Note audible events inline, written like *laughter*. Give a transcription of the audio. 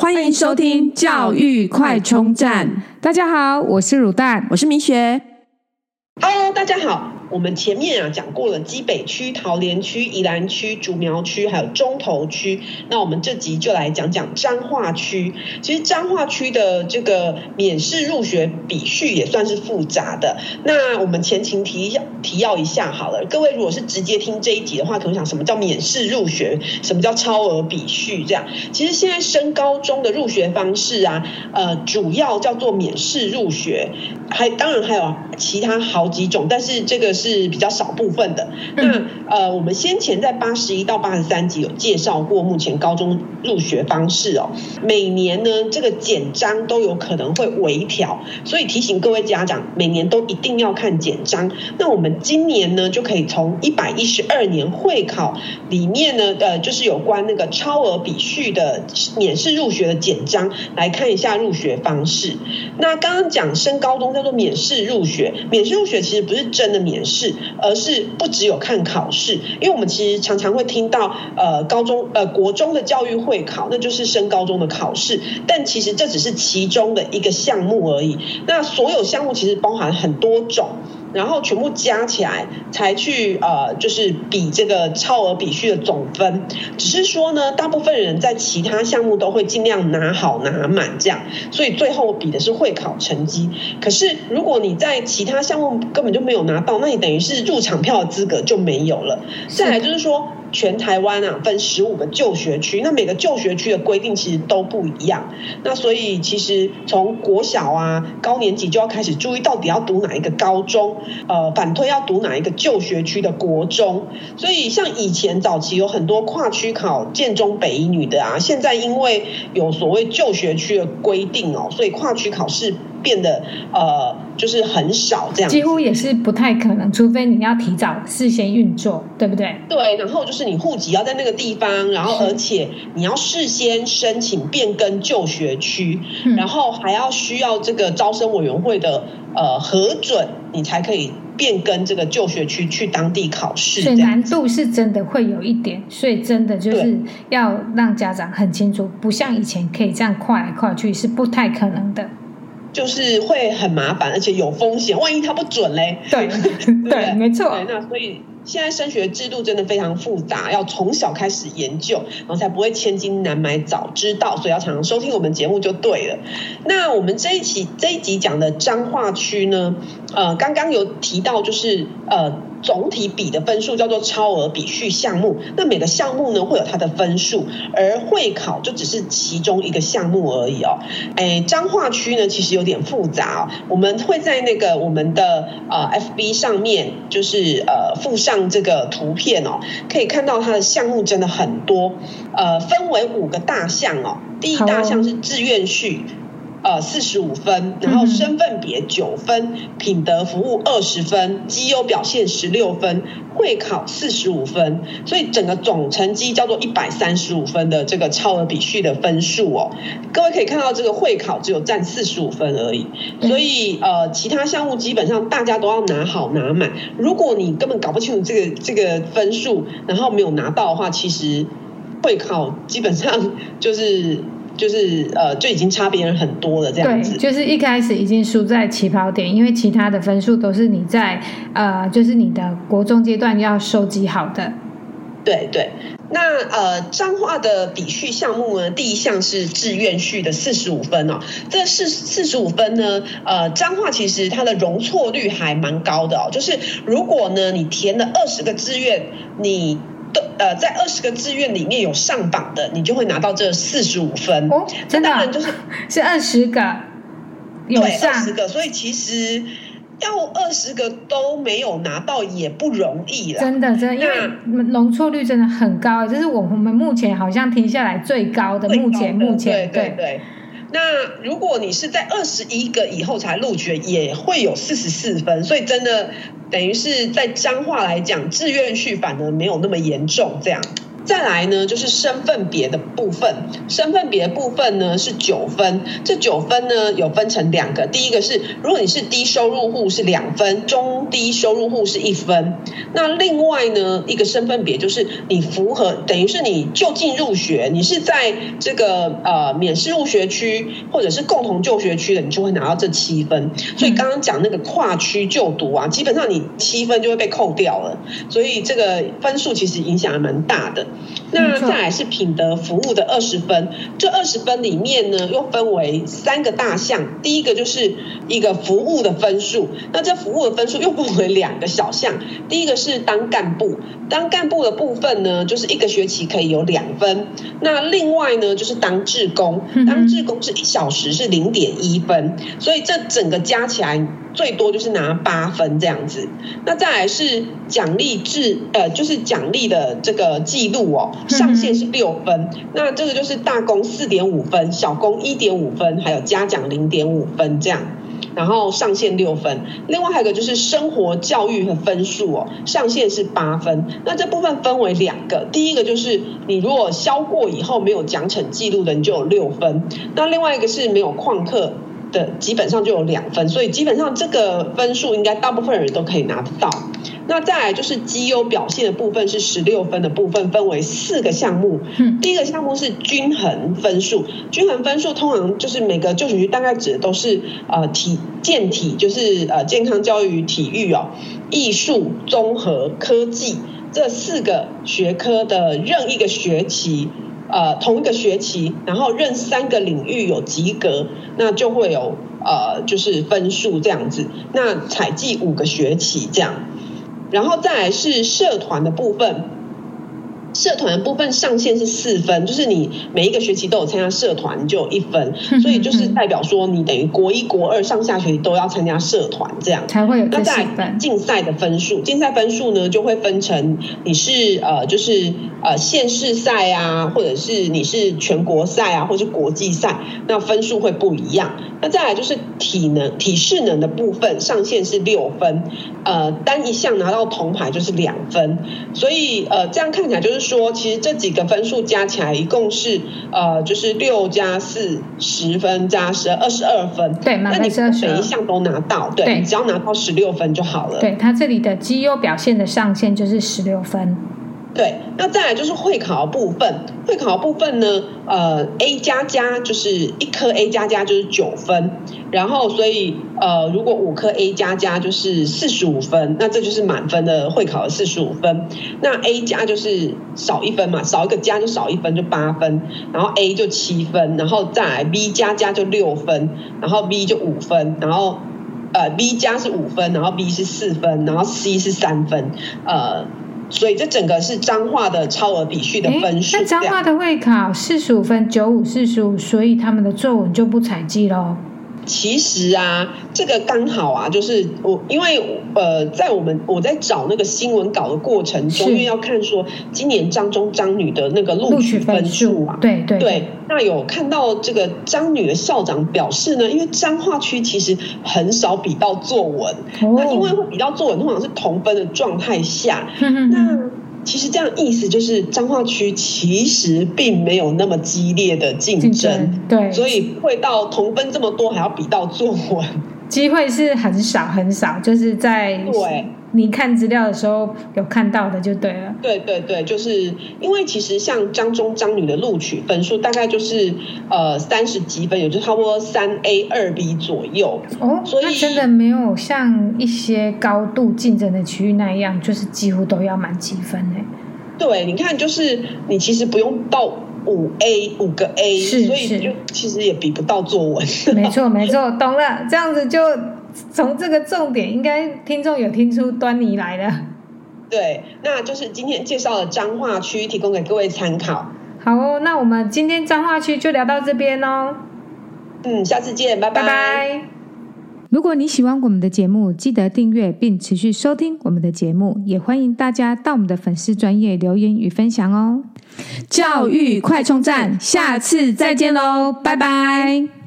欢迎收听教育快充站。大家好，我是乳蛋，我是米雪。Hello，大家好。我们前面啊讲过了基北区、桃园区、宜兰区、竹苗区，还有中投区。那我们这集就来讲讲彰化区。其实彰化区的这个免试入学比序也算是复杂的。那我们前情提要提要一下好了。各位如果是直接听这一集的话，可能想什么叫免试入学？什么叫超额比序？这样，其实现在升高中的入学方式啊，呃，主要叫做免试入学，还当然还有其他好几种，但是这个。是比较少部分的。那呃，我们先前在八十一到八十三集有介绍过目前高中入学方式哦。每年呢，这个简章都有可能会微调，所以提醒各位家长，每年都一定要看简章。那我们今年呢，就可以从一百一十二年会考里面呢，呃，就是有关那个超额比序的免试入学的简章来看一下入学方式。那刚刚讲升高中叫做免试入学，免试入学其实不是真的免是，而是不只有看考试，因为我们其实常常会听到，呃，高中呃国中的教育会考，那就是升高中的考试，但其实这只是其中的一个项目而已。那所有项目其实包含很多种。然后全部加起来才去呃，就是比这个超额比序的总分。只是说呢，大部分人在其他项目都会尽量拿好拿满这样，所以最后比的是会考成绩。可是如果你在其他项目根本就没有拿到，那你等于是入场票的资格就没有了。再来就是说。全台湾啊，分十五个就学区，那每个就学区的规定其实都不一样。那所以其实从国小啊高年级就要开始注意，到底要读哪一个高中，呃，反推要读哪一个就学区的国中。所以像以前早期有很多跨区考建中北一女的啊，现在因为有所谓就学区的规定哦，所以跨区考试。变得呃，就是很少这样，几乎也是不太可能，除非你要提早事先运作，对不对？对，然后就是你户籍要在那个地方，然后而且你要事先申请变更就学区，然后还要需要这个招生委员会的呃核准，你才可以变更这个就学区去当地考试。所以难度是真的会有一点，所以真的就是要让家长很清楚，不像以前可以这样跨来跨去，是不太可能的。就是会很麻烦，而且有风险，万一他不准嘞？对对，对，没错。那所以现在升学制度真的非常复杂，要从小开始研究，然后才不会千金难买早知道。所以要常常收听我们节目就对了。那我们这一期这一集讲的彰化区呢，呃，刚刚有提到就是呃。总体比的分数叫做超额比序项目，那每个项目呢会有它的分数，而会考就只是其中一个项目而已哦。哎，彰化区呢其实有点复杂哦，我们会在那个我们的呃 FB 上面就是呃附上这个图片哦，可以看到它的项目真的很多，呃，分为五个大项哦。第一大项是志愿序。呃，四十五分，然后身份别九分，嗯、品德服务二十分，绩优表现十六分，会考四十五分，所以整个总成绩叫做一百三十五分的这个超额比序的分数哦。各位可以看到，这个会考只有占四十五分而已，所以呃，其他项目基本上大家都要拿好拿满。如果你根本搞不清楚这个这个分数，然后没有拿到的话，其实会考基本上 *laughs* 就是。就是呃，就已经差别人很多了，这样子。对，就是一开始已经输在起跑点，因为其他的分数都是你在呃，就是你的国中阶段要收集好的。对对，那呃，彰化的比序项目呢，第一项是志愿序的四十五分哦。这四四十五分呢，呃，彰化其实它的容错率还蛮高的哦。就是如果呢，你填了二十个志愿，你。呃，在二十个志愿里面有上榜的，你就会拿到这四十五分。哦，真的，当然就是是二十个有上，二十个，所以其实要二十个都没有拿到也不容易了。真的，真的，因为容错率真的很高，这是我们目前好像听下来最高的。目前，目前，对对对。那如果你是在二十一个以后才录取，也会有四十四分，所以真的等于是在彰化来讲，志愿序反而没有那么严重这样。再来呢，就是身份别的部分，身份别的部分呢是九分，这九分呢有分成两个，第一个是如果你是低收入户是两分，中低收入户是一分。那另外呢一个身份别就是你符合，等于是你就近入学，你是在这个呃免试入学区或者是共同就学区的，你就会拿到这七分。所以刚刚讲那个跨区就读啊，基本上你七分就会被扣掉了，所以这个分数其实影响还蛮大的。那再来是品德服务的二十分，这二十分里面呢，又分为三个大项。第一个就是一个服务的分数，那这服务的分数又分为两个小项。第一个是当干部，当干部的部分呢，就是一个学期可以有两分。那另外呢，就是当志工，当志工是一小时是零点一分，所以这整个加起来。最多就是拿八分这样子，那再来是奖励制，呃，就是奖励的这个记录哦，上限是六分，那这个就是大工四点五分，小工一点五分，还有嘉奖零点五分这样，然后上限六分。另外还有一个就是生活教育和分数哦，上限是八分。那这部分分为两个，第一个就是你如果销过以后没有奖惩记录的，你就有六分。那另外一个是没有旷课。的基本上就有两分，所以基本上这个分数应该大部分人都可以拿得到。那再来就是绩优表现的部分是十六分的部分，分为四个项目。嗯，第一个项目是均衡分数，均衡分数通常就是每个就学区大概指的都是呃体健体，就是呃健康教育体育哦，艺术综合科技这四个学科的任一个学期。呃，同一个学期，然后任三个领域有及格，那就会有呃，就是分数这样子。那采计五个学期这样，然后再来是社团的部分。社团的部分上限是四分，就是你每一个学期都有参加社团，就有一分，所以就是代表说你等于国一、国二上下学期都要参加社团，这样才会有那在竞赛的分数，竞赛分数呢就会分成你是呃就是呃县市赛啊，或者是你是全国赛啊，或者是国际赛，那分数会不一样。那再来就是体能、体适能的部分，上限是六分，呃，单一项拿到铜牌就是两分，所以呃这样看起来就是。说其实这几个分数加起来一共是呃就是六加四十分加十二十二分，对，那你每一项都拿到，对，对你只要拿到十六分就好了。对，它这里的绩优表现的上限就是十六分。对，那再来就是会考部分。会考部分呢，呃，A 加加就是一科 A 加加就是九分，然后所以呃，如果五科 A 加加就是四十五分，那这就是满分的会考的四十五分。那 A 加就是少一分嘛，少一个加就少一分，就八分。然后 A 就七分，然后再来 B 加加就六分，然后 B 就五分，然后呃 B 加是五分，然后 B 是四分，然后 C 是三分，呃。所以这整个是彰化的超额比序的分数。那彰化的会考四十五分，九五四十五，所以他们的作文就不采计喽。其实啊，这个刚好啊，就是我因为呃，在我们我在找那个新闻稿的过程中，因为要看说今年张中张女的那个录取分数啊，对对。对，那有看到这个张女的校长表示呢，因为彰化区其实很少比到作文，哦、那因为会比到作文通常是同分的状态下，嗯、那。其实这样意思就是彰化区其实并没有那么激烈的竞争，竞争，对，所以会到同分这么多还要比到作文，机会是很少很少，就是在对。你看资料的时候有看到的就对了。对对对，就是因为其实像张中张女的录取分数大概就是呃三十几分，也就差不多三 A 二 B 左右。哦，所以那真的没有像一些高度竞争的区域那样，就是几乎都要满积分诶。对，你看，就是你其实不用到五 A 五个 A，是所以就其实也比不到作文。没错没错，懂了，这样子就。从这个重点，应该听众有听出端倪来了。对，那就是今天介绍的彰化区，提供给各位参考。好哦，那我们今天彰化区就聊到这边哦。嗯，下次见，拜拜。拜拜。如果你喜欢我们的节目，记得订阅并持续收听我们的节目，也欢迎大家到我们的粉丝专业留言与分享哦。教育快充站，下次再见喽，拜拜。